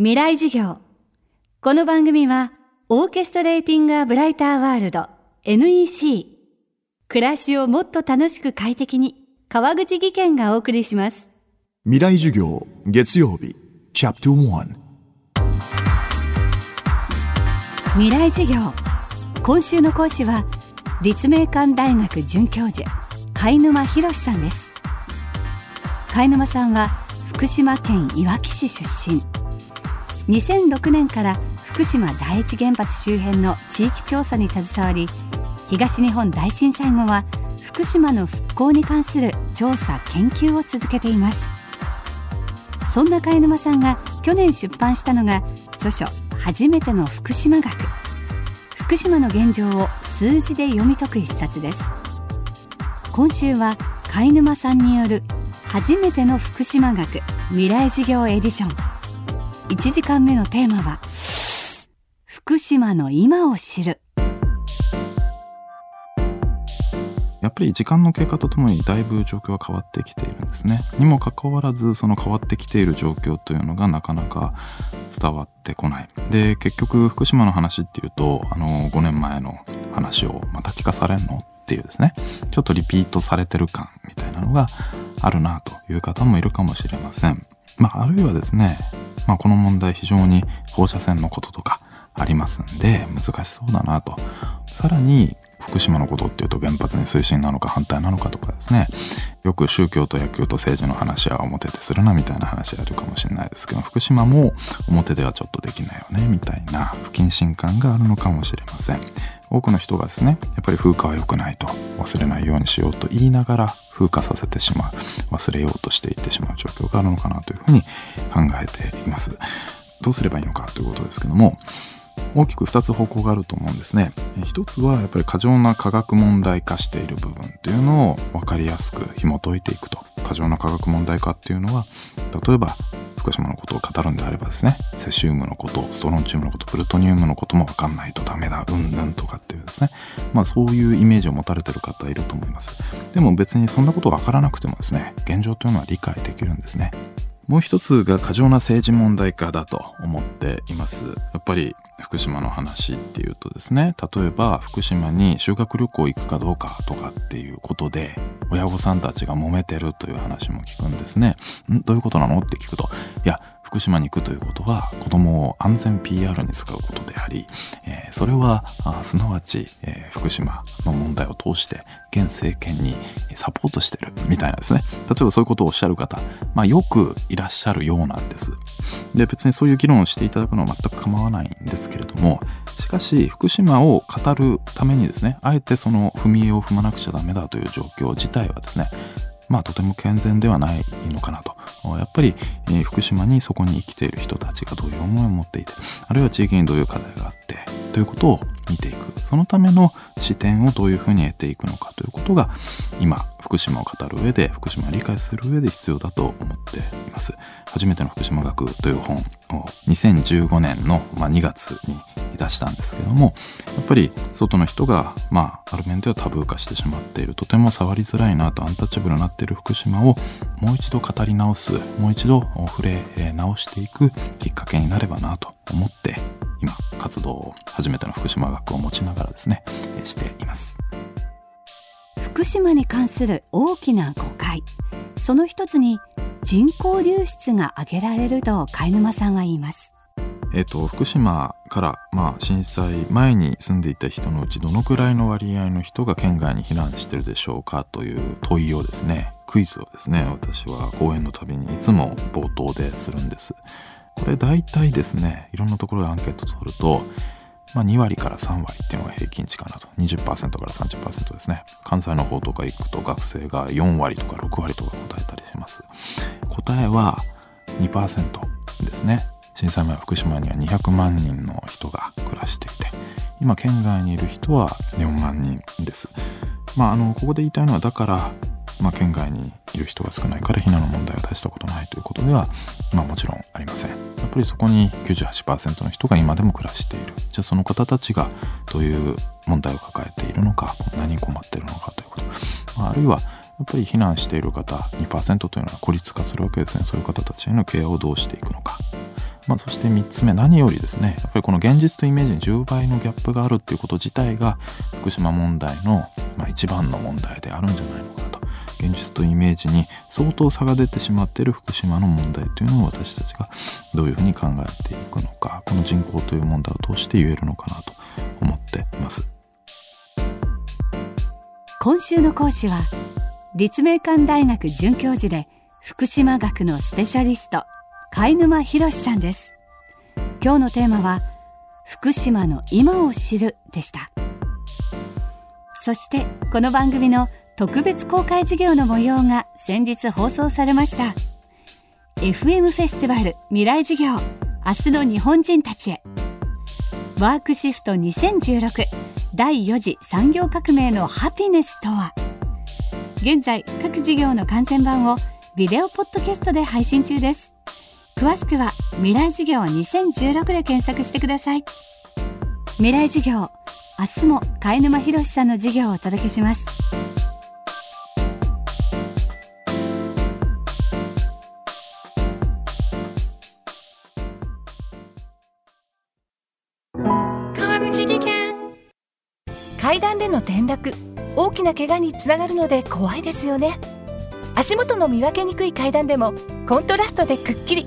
未来授業。この番組はオーケストレーティング・ア・ブライター・ワールド NEC 暮らしをもっと楽しく快適に川口義賢がお送りします。未来授業月曜日チャプター未来授業。今週の講師は立命館大学准教授貝沼博さんです。貝沼さんは福島県いわき市出身2006年から福島第一原発周辺の地域調査に携わり東日本大震災後は福島の復興に関する調査研究を続けています。そんな貝沼さんが去年出版したのが著書初めての福島学。福島の現状を数字で読み解く一冊です。今週は貝沼さんによる初めての福島学未来事業エディション。1時間目のテーマは福島の今を知るやっぱり時間の経過とともにだいぶ状況は変わってきているんですね。にもかかわらずその変わってきている状況というのがなかなか伝わってこない。で結局福島の話っていうとあの5年前の話をまた聞かされんのっていうですねちょっとリピートされてる感みたいなのがあるなという方もいるかもしれません。まあ、あるいはですね、まあ、この問題非常に放射線のこととかありますんで難しそうだなと。さらに福島のことっていうと原発に推進なのか反対なのかとかですね。よく宗教と野球と政治の話は表でするなみたいな話あるかもしれないですけど福島も表ではちょっとできないよねみたいな不謹慎感があるのかもしれません。多くの人がですねやっぱり風化は良くないと忘れないようにしようと言いながら風化させてしまう忘れようとしていってしまう状況があるのかなというふうに考えています。どうすればいいのかということですけども大きく2つ方向があると思うんですね。一つはやっぱり過剰な科学問題化している部分っていうのを分かりやすく紐解いていくと。過剰な科学問題化っていうのは例えば福島のことを語るんであればですねセシウムのことストロンチウムのことプルトニウムのことも分かんないとダメだうんぬんとかっていうですねまあそういうイメージを持たれてる方いると思いますでも別にそんなこと分からなくてもですね現状というのは理解できるんですねもう一つが過剰な政治問題化だと思っています。やっぱり福島の話っていうとですね例えば福島に修学旅行行くかどうかとかっていうことで親御さんたちが揉めてるという話も聞くんですね。ん？どういうことなの？って聞くといや福島に行くということは子供を安全 PR に使うことであり、それはすなわち、えー、福島の問題を通して現政権にサポートしてるみたいなんですね。例えばそういうことをおっしゃる方、まあ、よくいらっしゃるようなんです。で別にそういう議論をしていただくのは全く構わないんですけれどもしかし福島を語るためにですねあえてその踏み絵を踏まなくちゃダメだという状況自体はですねまあとても健全ではないのかなと。やっぱり、えー、福島にそこに生きている人たちがどういう思いを持っていてあるいは地域にどういう課題があってということを見ていく。そのための視点をどういうふうに得ていくのかということが今福島を語る上で福島を理解する上で必要だと思っています。初めての福島学という本を2015年の、まあ、2月に出したんですけどもやっぱり外の人がまあある面ではタブー化してしまっているとても触りづらいなとアンタッチャブルになっている福島をもう一度語り直すもう一度触れ直していくきっかけになればなと思って今活動を初めての福島学を持ちながらですねしています。福島に関する大きな誤解。その一つに人口流出が挙げられると貝沼さんは言います。えっと、福島から、まあ、震災前に住んでいた人のうちどのくらいの割合の人が県外に避難してるでしょうかという問いをですねクイズをですね私は講演のたびにいつも冒頭でするんです。これ大体ですねいろんなところでアンケート取ると、まあ、2割から3割っていうのが平均値かなと。20%から30%ですね。関西の方とか行くと学生が4割とか6割とか答えたりします。答えは2%ですね。震災前福島には200万人の人が暮らしていて今県外にいる人は4万人です。まああのここで言いたいのはだからまあ、県外にいる人が少ないから避難の問題は大したことないということでは、まあ、もちろんありません。やっぱりそこに98%の人が今でも暮らしている。じゃあその方たちがどういう問題を抱えているのか何に困っているのかということ、まあ、あるいはやっぱり避難している方2%というのは孤立化するわけですね。そういう方たちへのケアをどうしていくのか。まあ、そして3つ目何よりですねやっぱりこの現実とイメージに10倍のギャップがあるっていうこと自体が福島問題の、まあ、一番の問題であるんじゃないのかなと。現実とイメージに相当差が出てしまっている福島の問題というのを私たちがどういうふうに考えていくのか。この人口という問題を通して言えるのかなと思っています。今週の講師は立命館大学准教授で福島学のスペシャリスト。貝沼博さんです。今日のテーマは福島の今を知るでした。そしてこの番組の特別公開授業の模様が先日放送されました。FM フェスティバル未来授業明日の日本人たちへ。ワークシフト2016第4次産業革命のハピネスとは。現在各授業の完全版をビデオポッドキャストで配信中です。詳しくは未来授業2016で検索してください。未来授業明日も貝沼博さんの授業をお届けします。川口技研。階段での転落大きな怪我につながるので怖いですよね。足元の見分けにくい階段でもコントラストでくっきり